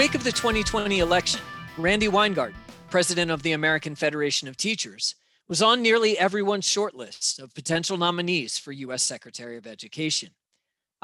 In the wake of the 2020 election, Randi Weingarten, president of the American Federation of Teachers, was on nearly everyone's shortlist of potential nominees for U.S. Secretary of Education.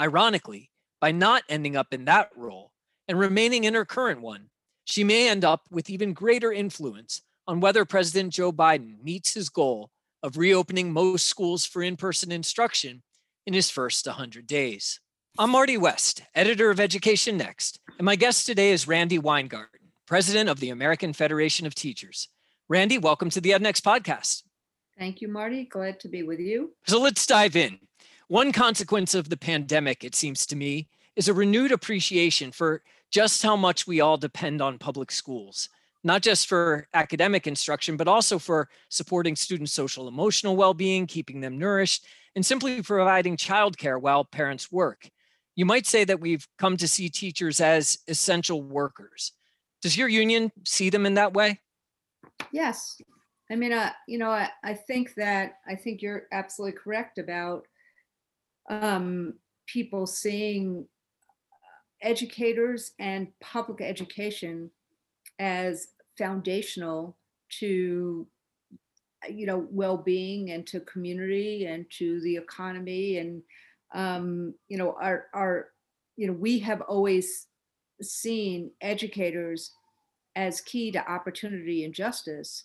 Ironically, by not ending up in that role and remaining in her current one, she may end up with even greater influence on whether President Joe Biden meets his goal of reopening most schools for in person instruction in his first 100 days. I'm Marty West, editor of Education Next, and my guest today is Randi Weingarten, president of the American Federation of Teachers. Randi, welcome to the EdNext podcast. Thank you, Marty. Glad to be with you. So let's dive in. One consequence of the pandemic, it seems to me, is a renewed appreciation for just how much we all depend on public schools, not just for academic instruction, but also for supporting students' social emotional well being, keeping them nourished, and simply providing childcare while parents work you might say that we've come to see teachers as essential workers. Does your union see them in that way? Yes. I mean, uh, you know, I, I think that I think you're absolutely correct about um, people seeing educators and public education as foundational to you know well-being and to community and to the economy and um, you know, our, our, you know, we have always seen educators as key to opportunity and justice.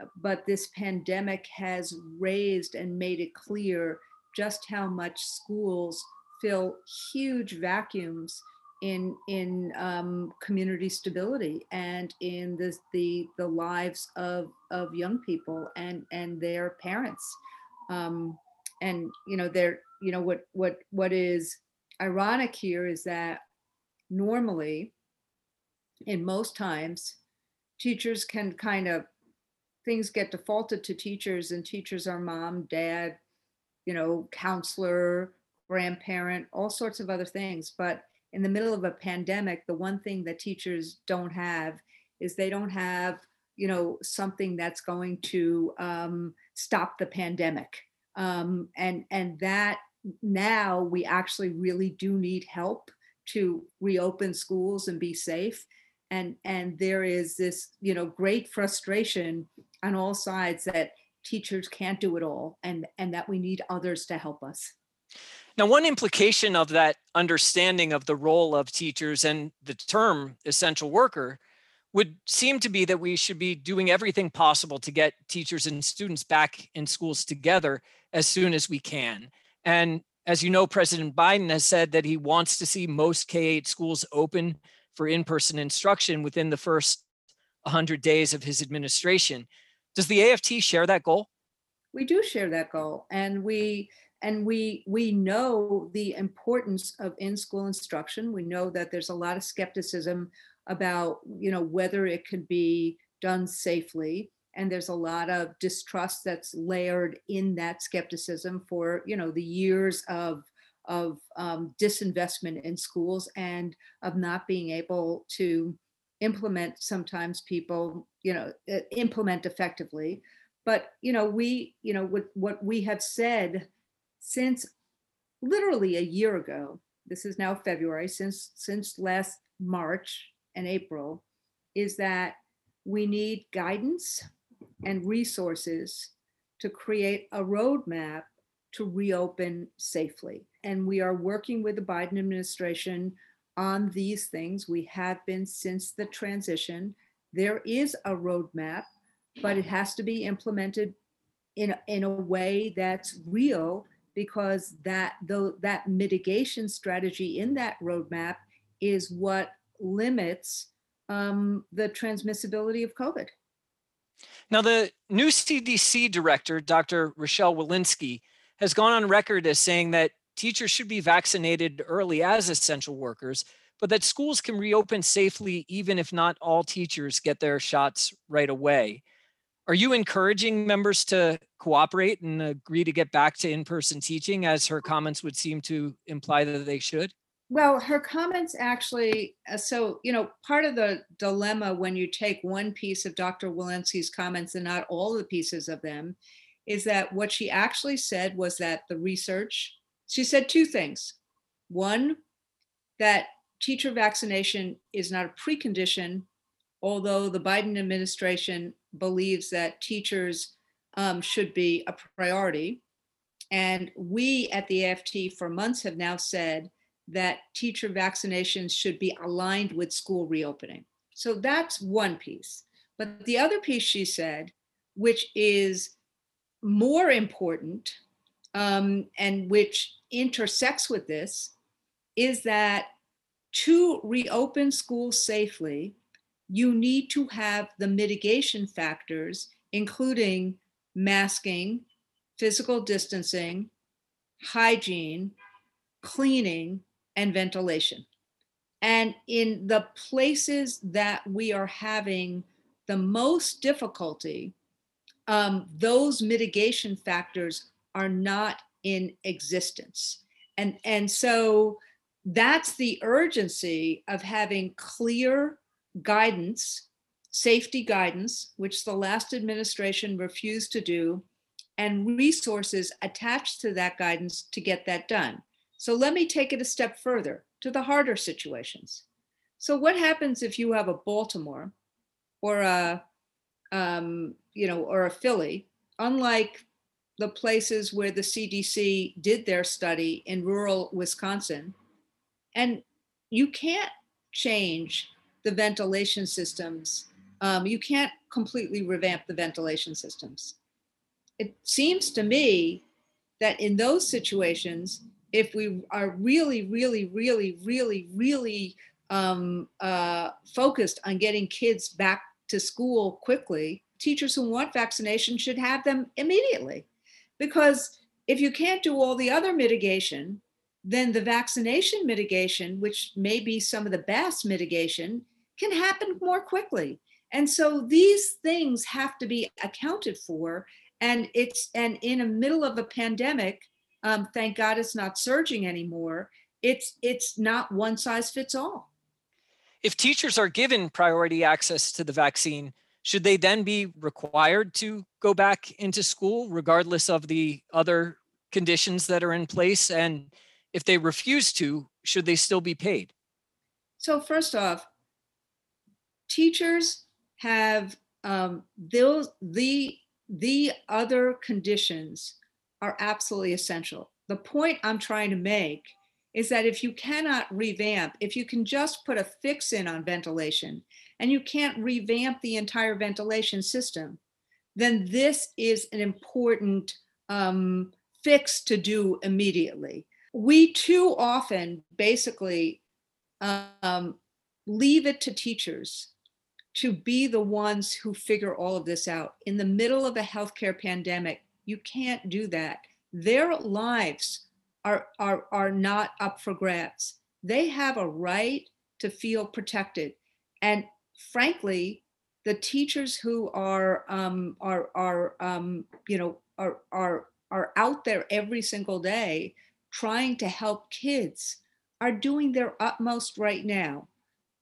Uh, but this pandemic has raised and made it clear just how much schools fill huge vacuums in in um, community stability and in the, the the lives of of young people and and their parents um, and you know they're you know what what what is ironic here is that normally in most times teachers can kind of things get defaulted to teachers and teachers are mom dad you know counselor grandparent all sorts of other things. But in the middle of a pandemic the one thing that teachers don't have is they don't have you know something that's going to um, stop the pandemic. Um, and and that now we actually really do need help to reopen schools and be safe. And and there is this you know great frustration on all sides that teachers can't do it all and and that we need others to help us. Now one implication of that understanding of the role of teachers and the term essential worker would seem to be that we should be doing everything possible to get teachers and students back in schools together as soon as we can and as you know, President Biden has said that he wants to see most K 8 schools open for in person instruction within the first 100 days of his administration. Does the AFT share that goal? We do share that goal. And we and we we know the importance of in-school instruction. We know that there's a lot of skepticism about, you know, whether it could be done safely and there's a lot of distrust that's layered in that skepticism for you know the years of of um, disinvestment in schools and of not being able to implement sometimes people you know implement effectively. But you know we you know what what we have said since literally a year ago this is now february since since last march and april is that we need guidance and resources to create a roadmap to reopen safely. And we are working with the Biden administration on these things. We have been since the transition. There is a roadmap, but it has to be implemented in, in a way that's real because that that mitigation strategy in that roadmap is what limits um, the transmissibility of COVID. Now, the new CDC director, Dr. Rochelle Walensky, has gone on record as saying that teachers should be vaccinated early as essential workers, but that schools can reopen safely even if not all teachers get their shots right away. Are you encouraging members to cooperate and agree to get back to in person teaching, as her comments would seem to imply that they should? Well, her comments actually, uh, so, you know, part of the dilemma when you take one piece of Dr. Walensky's comments and not all the pieces of them is that what she actually said was that the research, she said two things. One, that teacher vaccination is not a precondition, although the Biden administration believes that teachers um, should be a priority. And we at the AFT for months have now said that teacher vaccinations should be aligned with school reopening. So that's one piece. But the other piece she said, which is more important um, and which intersects with this, is that to reopen schools safely, you need to have the mitigation factors, including masking, physical distancing, hygiene, cleaning, and ventilation. And in the places that we are having the most difficulty, um, those mitigation factors are not in existence. And, and so that's the urgency of having clear guidance, safety guidance, which the last administration refused to do, and resources attached to that guidance to get that done. So let me take it a step further to the harder situations. So what happens if you have a Baltimore or a, um, you know, or a Philly, unlike the places where the CDC did their study in rural Wisconsin, and you can't change the ventilation systems. Um, you can't completely revamp the ventilation systems. It seems to me that in those situations, if we are really, really, really, really, really um, uh, focused on getting kids back to school quickly, teachers who want vaccination should have them immediately. Because if you can't do all the other mitigation, then the vaccination mitigation, which may be some of the best mitigation, can happen more quickly. And so these things have to be accounted for. And it's and in the middle of a pandemic, um, thank God it's not surging anymore. It's it's not one size fits all. If teachers are given priority access to the vaccine, should they then be required to go back into school regardless of the other conditions that are in place? And if they refuse to, should they still be paid? So first off, teachers have um, those the the other conditions are absolutely essential. The point I'm trying to make is that if you cannot revamp, if you can just put a fix in on ventilation and you can't revamp the entire ventilation system, then this is an important um, fix to do immediately. We too often basically um, leave it to teachers to be the ones who figure all of this out. In the middle of a healthcare pandemic, you can't do that. Their lives are, are, are not up for grabs. They have a right to feel protected. And frankly, the teachers who are um, are are um, you know are are are out there every single day trying to help kids are doing their utmost right now.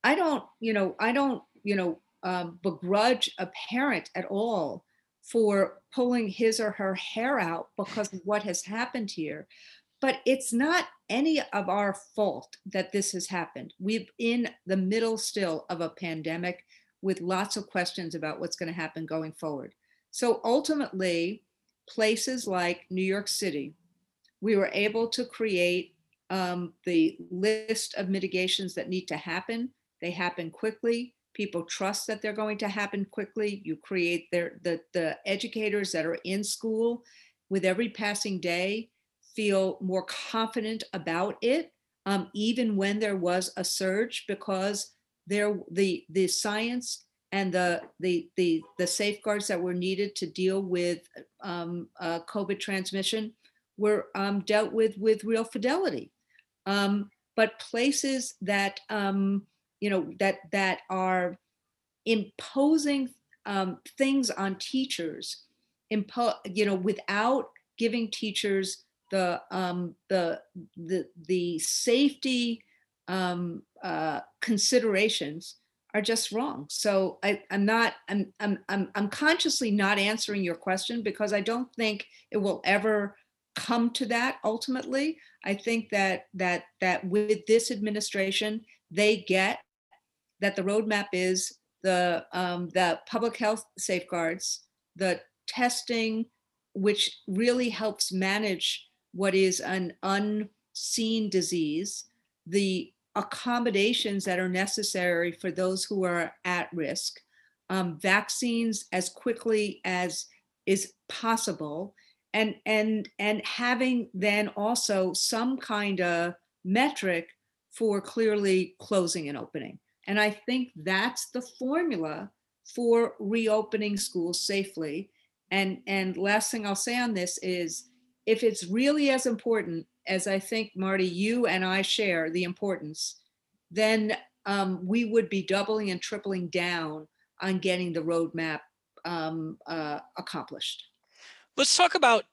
I don't you know I don't you know um, begrudge a parent at all for pulling his or her hair out because of what has happened here. But it's not any of our fault that this has happened. We're in the middle still of a pandemic with lots of questions about what's going to happen going forward. So ultimately, places like New York City, we were able to create um, the list of mitigations that need to happen. They happen quickly people trust that they're going to happen quickly. You create their the, the educators that are in school with every passing day feel more confident about it, um, even when there was a surge, because there the the science and the the the the safeguards that were needed to deal with um, uh, COVID transmission were um, dealt with with real fidelity. Um, but places that um, you know that that are imposing um, things on teachers impo- you know without giving teachers the um, the the the safety um, uh, considerations are just wrong. So I, I'm not I'm, I'm I'm I'm consciously not answering your question because I don't think it will ever come to that ultimately. I think that that that with this administration, they get that the roadmap is the um, the public health safeguards, the testing, which really helps manage what is an unseen disease, the accommodations that are necessary for those who are at risk, um, vaccines as quickly as is possible, and and and having then also some kind of metric for clearly closing and opening. And I think that's the formula for reopening schools safely. And and last thing I'll say on this is if it's really as important as I think Marty, you and I share the importance, then um, we would be doubling and tripling down on getting the roadmap um, uh, accomplished. Let's talk about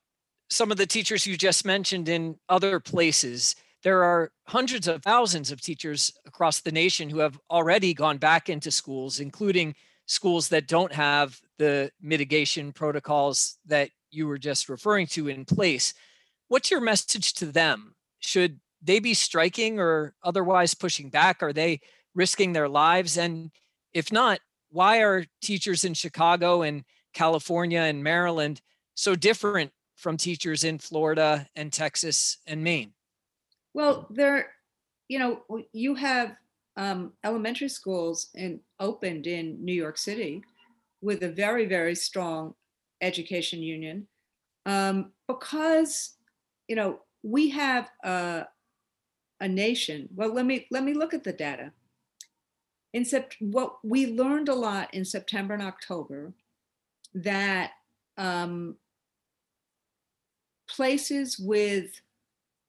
some of the teachers you just mentioned in other places. There are hundreds of thousands of teachers across the nation who have already gone back into schools, including schools that don't have the mitigation protocols that you were just referring to in place. What's your message to them? Should they be striking or otherwise pushing back? Are they risking their lives? And if not, why are teachers in Chicago and California and Maryland so different from teachers in Florida and Texas and Maine? Well, there, you know, you have um, elementary schools in opened in New York City with a very, very strong education union um, because, you know, we have a, a nation. Well, let me let me look at the data. In sept, what we learned a lot in September and October that um, places with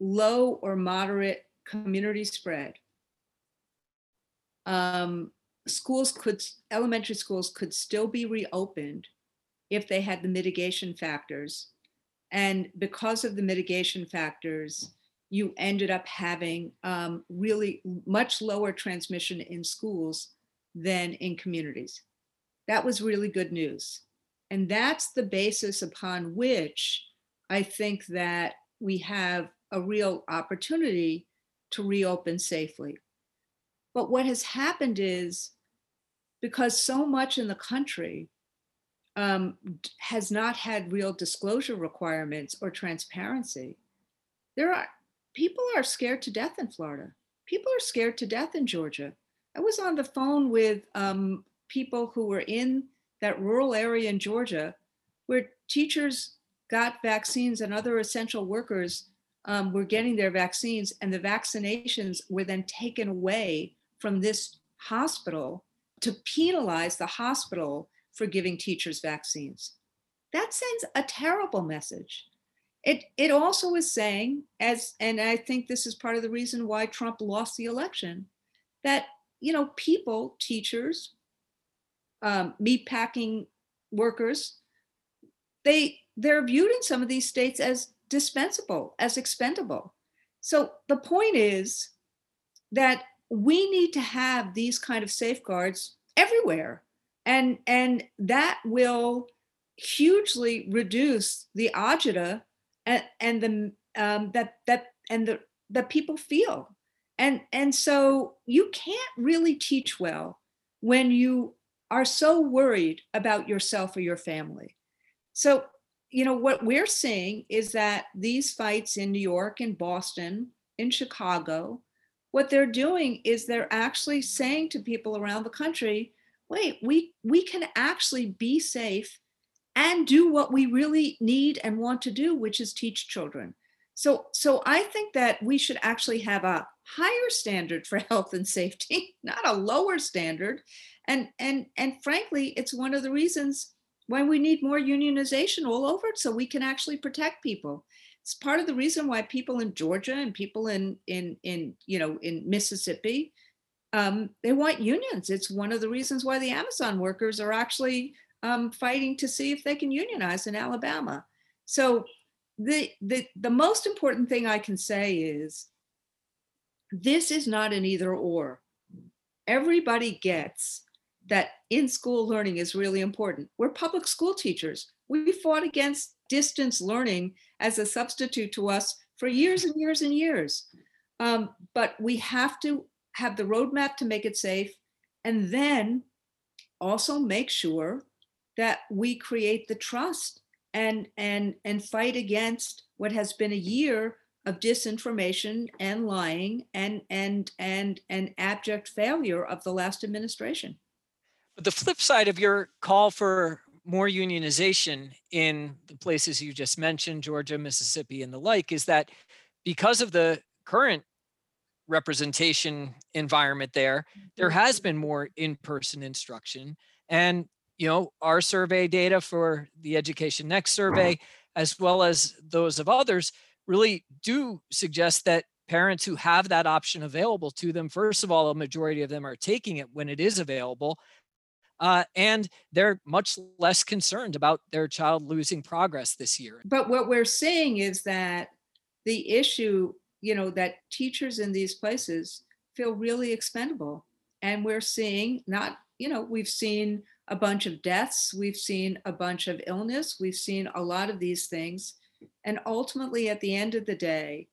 low or moderate community spread, um, schools could, elementary schools could still be reopened if they had the mitigation factors. And because of the mitigation factors, you ended up having um, really much lower transmission in schools than in communities. That was really good news. And that's the basis upon which I think that we have a real opportunity to reopen safely. But what has happened is because so much in the country um, has not had real disclosure requirements or transparency, there are people are scared to death in Florida. People are scared to death in Georgia. I was on the phone with um, people who were in that rural area in Georgia where teachers got vaccines and other essential workers um, were getting their vaccines, and the vaccinations were then taken away from this hospital to penalize the hospital for giving teachers vaccines. That sends a terrible message. It, it also is saying, as and I think this is part of the reason why Trump lost the election, that you know people, teachers, um, meatpacking workers, they they're viewed in some of these states as dispensable, as expendable. So the point is that we need to have these kind of safeguards everywhere. And, and that will hugely reduce the agita and, and the um, that that and the that people feel. And and so you can't really teach well when you are so worried about yourself or your family. So you know, what we're seeing is that these fights in New York and Boston, in Chicago, what they're doing is they're actually saying to people around the country, wait, we we can actually be safe and do what we really need and want to do, which is teach children. So so I think that we should actually have a higher standard for health and safety, not a lower standard. And and and frankly, it's one of the reasons why we need more unionization all over so we can actually protect people. It's part of the reason why people in Georgia and people in in in you know in Mississippi um, they want unions. It's one of the reasons why the Amazon workers are actually um, fighting to see if they can unionize in Alabama. So the the the most important thing I can say is this is not an either or. Everybody gets that in school learning is really important. We're public school teachers. We fought against distance learning as a substitute to us for years and years and years. Um, but we have to have the roadmap to make it safe and then also make sure that we create the trust and and and fight against what has been a year of disinformation and lying and and and and abject failure of the last administration. But the flip side of your call for more unionization in the places you just mentioned, Georgia, Mississippi, and the like, is that because of the current representation environment there, there mm-hmm. has been more in-person instruction. And you know, our survey data for the Education Next survey, as well as those of others, really do suggest that parents who have that option available to them, first of all, a majority of them are taking it when it is available. Uh, and they're much less concerned about their child losing progress this year. But what we're seeing is that the issue, you know, that teachers in these places feel really expendable. And we're seeing not, you know, we've seen a bunch of deaths, we've seen a bunch of illness, we've seen a lot of these things. And ultimately, at the end of the day,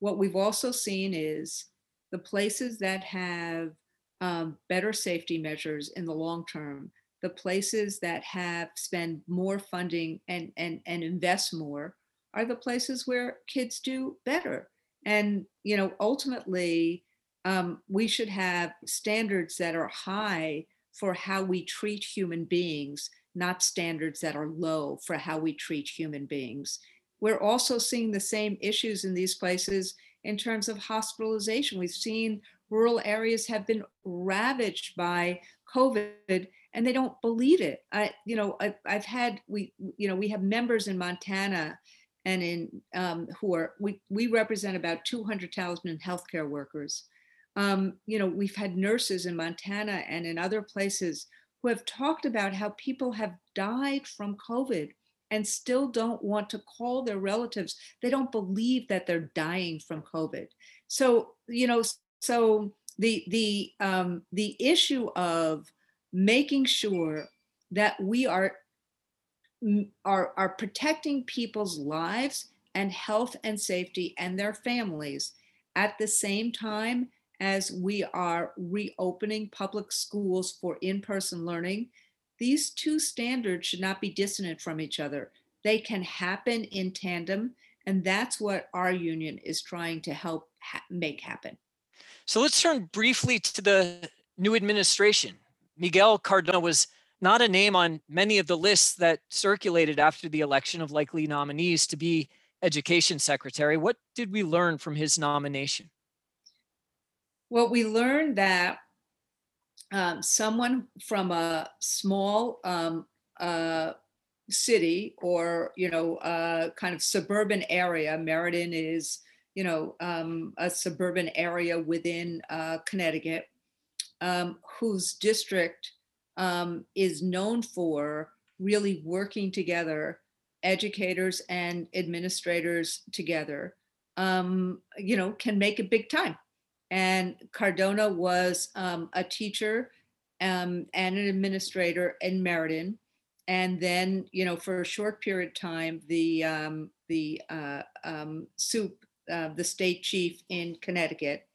what we've also seen is the places that have um, better safety measures in the long term, the places that have spend more funding and, and, and invest more are the places where kids do better. And, you know, ultimately, um, we should have standards that are high for how we treat human beings, not standards that are low for how we treat human beings. We're also seeing the same issues in these places in terms of hospitalization. We've seen rural areas have been ravaged by COVID and they don't believe it. I, you know, I, have had, we, you know, we have members in Montana and in um, who are, we, we represent about 200,000 healthcare workers um, you know, we've had nurses in Montana and in other places who have talked about how people have died from COVID and still don't want to call their relatives. They don't believe that they're dying from COVID. So, you know, so the the um, the issue of making sure that we are are are protecting people's lives and health and safety and their families at the same time as we are reopening public schools for in-person learning, these two standards should not be dissonant from each other. They can happen in tandem, and that's what our union is trying to help ha make happen. So let's turn briefly to the new administration. Miguel Cardona was not a name on many of the lists that circulated after the election of likely nominees to be education secretary. What did we learn from his nomination? Well, we learned that um, someone from a small um, uh, city or, you know, uh, kind of suburban area, Meriden is, you know, um, a suburban area within uh, Connecticut, um, whose district um, is known for really working together, educators and administrators together, um, you know, can make a big time and Cardona was um, a teacher um, and an administrator in Meriden. And then, you know, for a short period of time, the um, the uh, um, soup, uh, the state chief in Connecticut.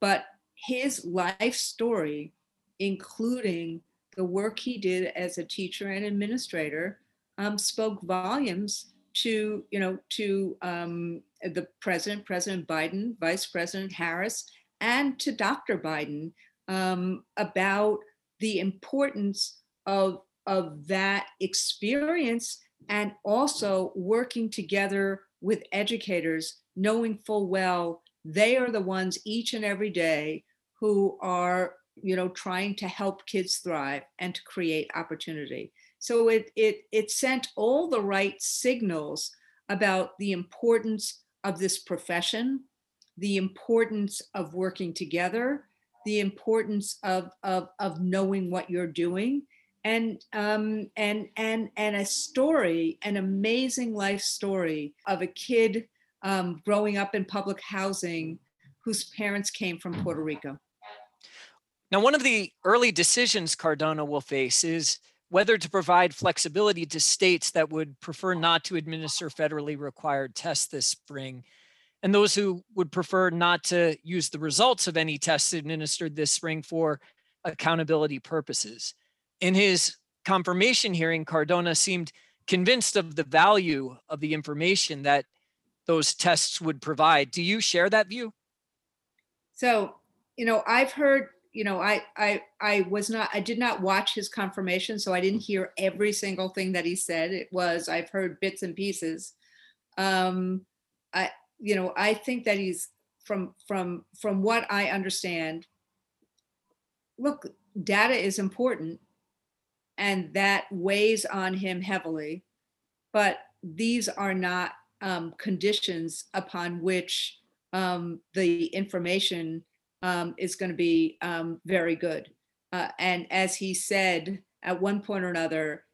But his life story, including the work he did as a teacher and administrator, um, spoke volumes to you know to um, the president, President Biden, Vice President Harris, and to Dr. Biden um, about the importance of, of that experience and also working together with educators, knowing full well they are the ones each and every day who are you know trying to help kids thrive and to create opportunity. So it it it sent all the right signals about the importance of this profession the importance of working together, the importance of, of, of knowing what you're doing, and um, and and and a story, an amazing life story of a kid um, growing up in public housing whose parents came from Puerto Rico. Now, one of the early decisions Cardona will face is whether to provide flexibility to states that would prefer not to administer federally required tests this spring, and those who would prefer not to use the results of any tests administered this spring for accountability purposes. In his confirmation hearing, Cardona seemed convinced of the value of the information that those tests would provide. Do you share that view? So, you know, I've heard, you know, I I I was not I did not watch his confirmation, so I didn't hear every single thing that he said. It was I've heard bits and pieces. Um I you know, I think that he's from from from what I understand. Look, data is important and that weighs on him heavily, but these are not um, conditions upon which um, the information um, is going to be um, very good. Uh, and as he said at one point or another,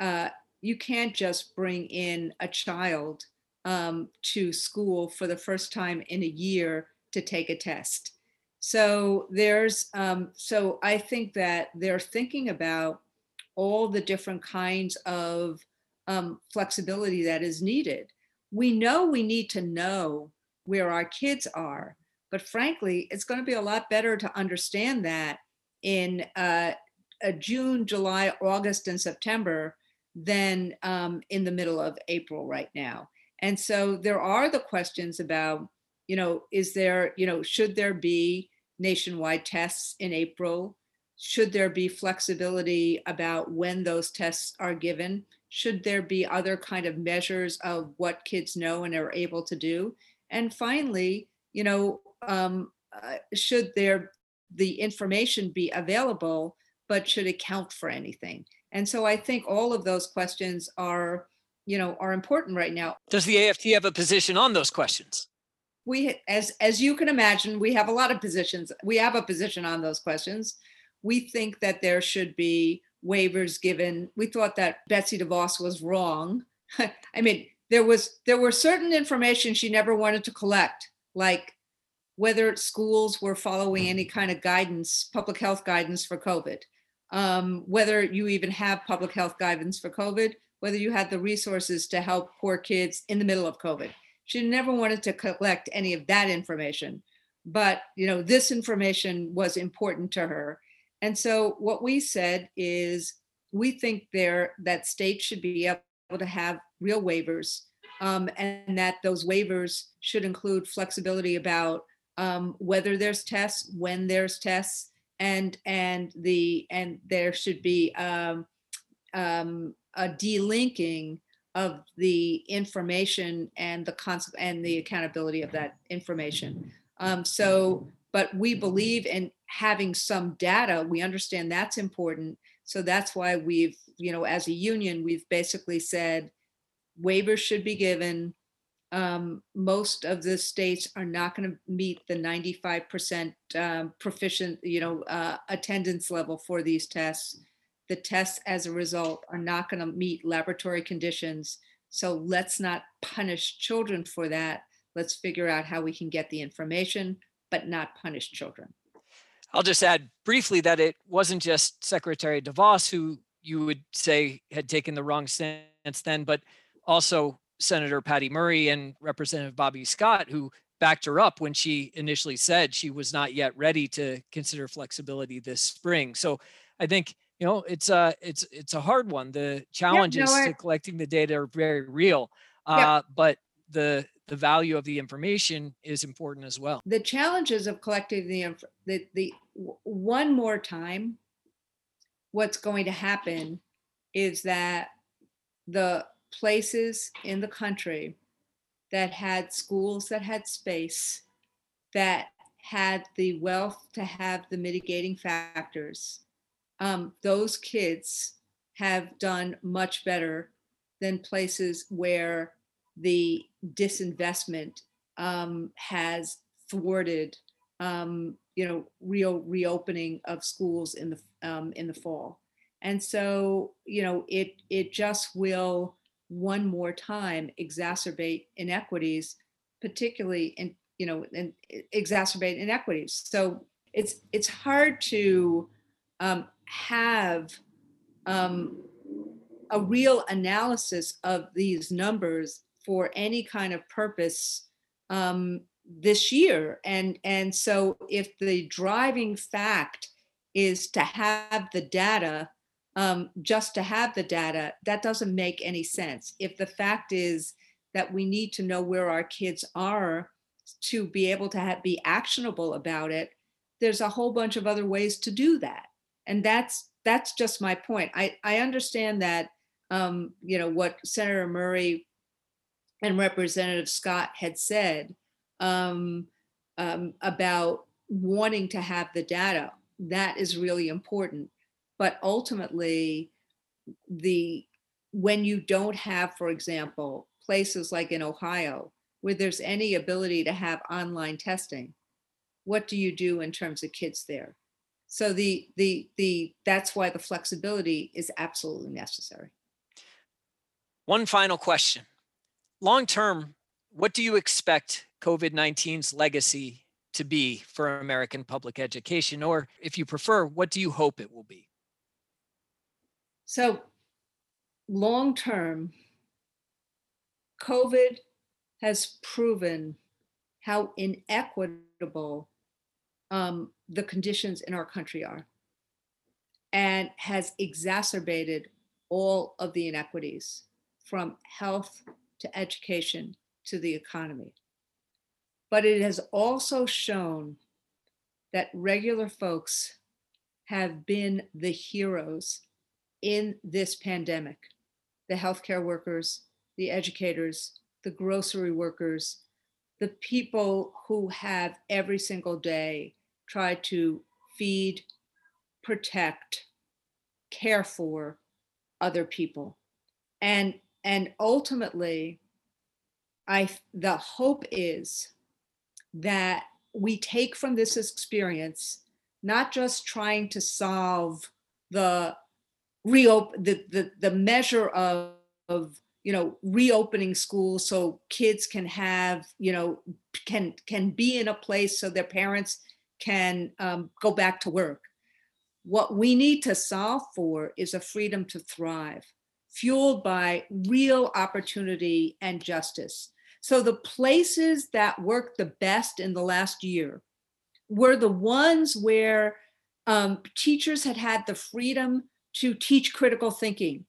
uh, you can't just bring in a child um, to school for the first time in a year to take a test. So there's, um, so I think that they're thinking about all the different kinds of flexibility that is needed. We know we need to know where our kids are, but frankly, it's going to be a lot better to understand that in uh, June, July, August, and September than um, in the middle of April right now. And so there are the questions about, you know, is there, you know, should there be nationwide tests in April? Should there be flexibility about when those tests are given? Should there be other kind of measures of what kids know and are able to do? And finally, you know, um, uh, should there the information be available, but should it count for anything? And so I think all of those questions are, you know, are important right now. Does the AFT have a position on those questions? We, as as you can imagine, we have a lot of positions. We have a position on those questions. We think that there should be waivers given. We thought that Betsy DeVos was wrong. I mean, there was there were certain information she never wanted to collect, like whether schools were following any kind of guidance, public health guidance for COVID, um, whether you even have public health guidance for COVID, whether you had the resources to help poor kids in the middle of COVID. She never wanted to collect any of that information, but you know this information was important to her and so what we said is we think there that states should be able to have real waivers um, and that those waivers should include flexibility about um, whether there's tests, when there's tests, and and the and there should be um, um a delinking of the information and the concept and the accountability of that information. Um, so, but we believe in having some data. We understand that's important. So that's why we've you know as a union we've basically said waivers should be given. Um, most of the states are not going to meet the 95% um, proficient you know uh, attendance level for these tests. The tests as a result are not going to meet laboratory conditions. So let's not punish children for that. Let's figure out how we can get the information but not punish children I'll just add briefly that it wasn't just Secretary DeVos who you would say had taken the wrong stance then, but also Senator Patty Murray and Representative Bobby Scott, who backed her up when she initially said she was not yet ready to consider flexibility this spring. So I think you know it's a it's it's a hard one. The challenges no, I- to collecting the data are very real, uh, but the the value of the information is important as well. the challenges of collecting the inf- the, the one more time what's going to happen is that the places in the country that had schools that had space that had the wealth to have the mitigating factors um, those kids have done much better than places where the disinvestment um, has thwarted, um, you know, real reopening of schools in the um, in the fall. And so, you know, it it just will one more time exacerbate inequities, particularly in you know, and exacerbate inequities. So it's it's hard to um, have um, a real analysis of these numbers for any kind of purpose um, this year. And, and so if the driving fact is to have the data, um, just to have the data, that doesn't make any sense. If the fact is that we need to know where our kids are to be able to have, be actionable about it, there's a whole bunch of other ways to do that. And that's that's just my point. I, I understand that um, you know what Senator Murray and Representative Scott had said um, um, about wanting to have the data. That is really important. But ultimately, the when you don't have, for example, places like in Ohio where there's any ability to have online testing, what do you do in terms of kids there? So the the the that's why the flexibility is absolutely necessary. One final question. Long term, what do you expect COVID 19's legacy to be for American public education? Or if you prefer, what do you hope it will be? So, long term, COVID has proven how inequitable um, the conditions in our country are and has exacerbated all of the inequities from health to education to the economy. But it has also shown that regular folks have been the heroes in this pandemic the healthcare workers, the educators, the grocery workers, the people who have every single day tried to feed, protect, care for other people. And and ultimately I the hope is that we take from this experience not just trying to solve the reopen the, the the measure of, of you know reopening schools so kids can have you know can can be in a place so their parents can um, go back to work. What we need to solve for is a freedom to thrive fueled by real opportunity and justice. So the places that worked the best in the last year were the ones where um, teachers had had the freedom to teach critical thinking,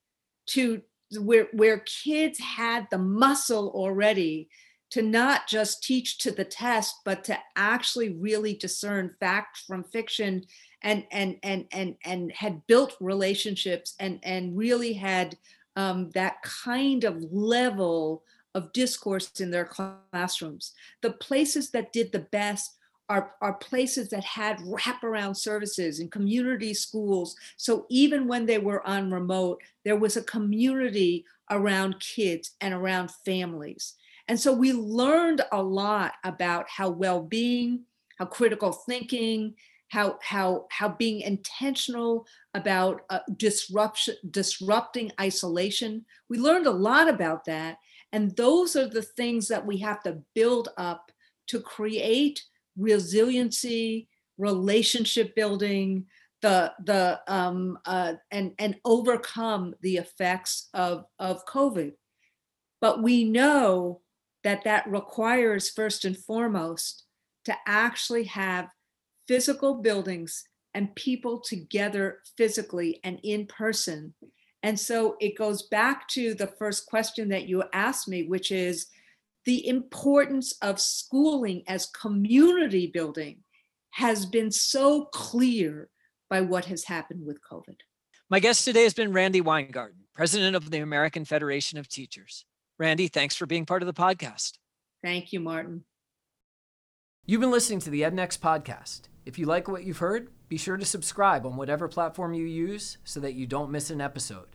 to where where kids had the muscle already to not just teach to the test, but to actually really discern fact from fiction and and and and and had built relationships and and really had um, that kind of level of discourse in their classrooms. The places that did the best are, are places that had wraparound services and community schools. So even when they were on remote, there was a community around kids and around families. And so we learned a lot about how well-being, how critical thinking, how how how being intentional about uh, disruption disrupting isolation we learned a lot about that and those are the things that we have to build up to create resiliency, relationship building, the the um, uh, and and overcome the effects of of COVID. But we know that that requires first and foremost to actually have physical buildings and people together physically and in person and so it goes back to the first question that you asked me, which is the importance of schooling as community building has been so clear by what has happened with COVID. My guest today has been Randi Weingarten, president of the American Federation of Teachers. Randi, thanks for being part of the podcast. Thank you, Martin. You've been listening to the EdNext podcast. If you like what you've heard, be sure to subscribe on whatever platform you use so that you don't miss an episode.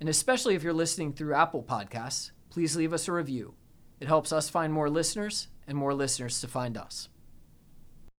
And especially if you're listening through Apple Podcasts, please leave us a review. It helps us find more listeners and more listeners to find us.